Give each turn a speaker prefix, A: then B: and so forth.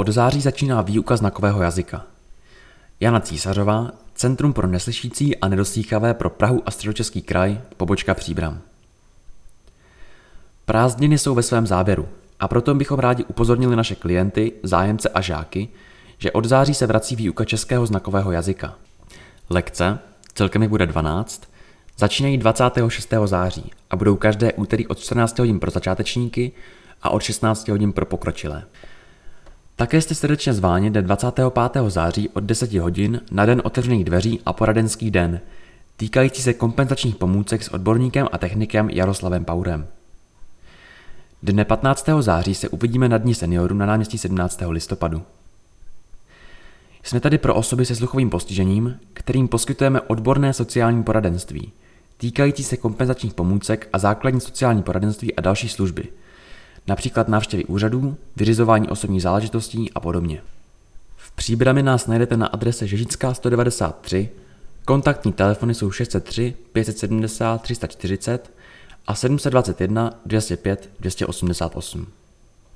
A: Od září začíná výuka znakového jazyka. Jana Císařová, Centrum pro neslyšící a nedoslýchavé pro Prahu a středočeský kraj, pobočka Příbram. Prázdniny jsou ve svém záběru a proto bychom rádi upozornili naše klienty, zájemce a žáky, že od září se vrací výuka českého znakového jazyka. Lekce, celkem jich bude 12, začínají 26. září a budou každé úterý od 14 hodin pro začátečníky a od 16 hodin pro pokročilé. Také jste srdečně zváni den 25. září od 10 hodin na den otevřených dveří a poradenský den, týkající se kompenzačních pomůcek s odborníkem a technikem Jaroslavem Paurem. Dne 15. září se uvidíme na Dní seniorů na náměstí 17. listopadu. Jsme tady pro osoby se sluchovým postižením, kterým poskytujeme odborné sociální poradenství, týkající se kompenzačních pomůcek a základní sociální poradenství a další služby, například návštěvy úřadů, vyřizování osobních záležitostí a podobně. V příbrami nás najdete na adrese Žežická 193, kontaktní telefony jsou 603 570 340 a 721 205 288.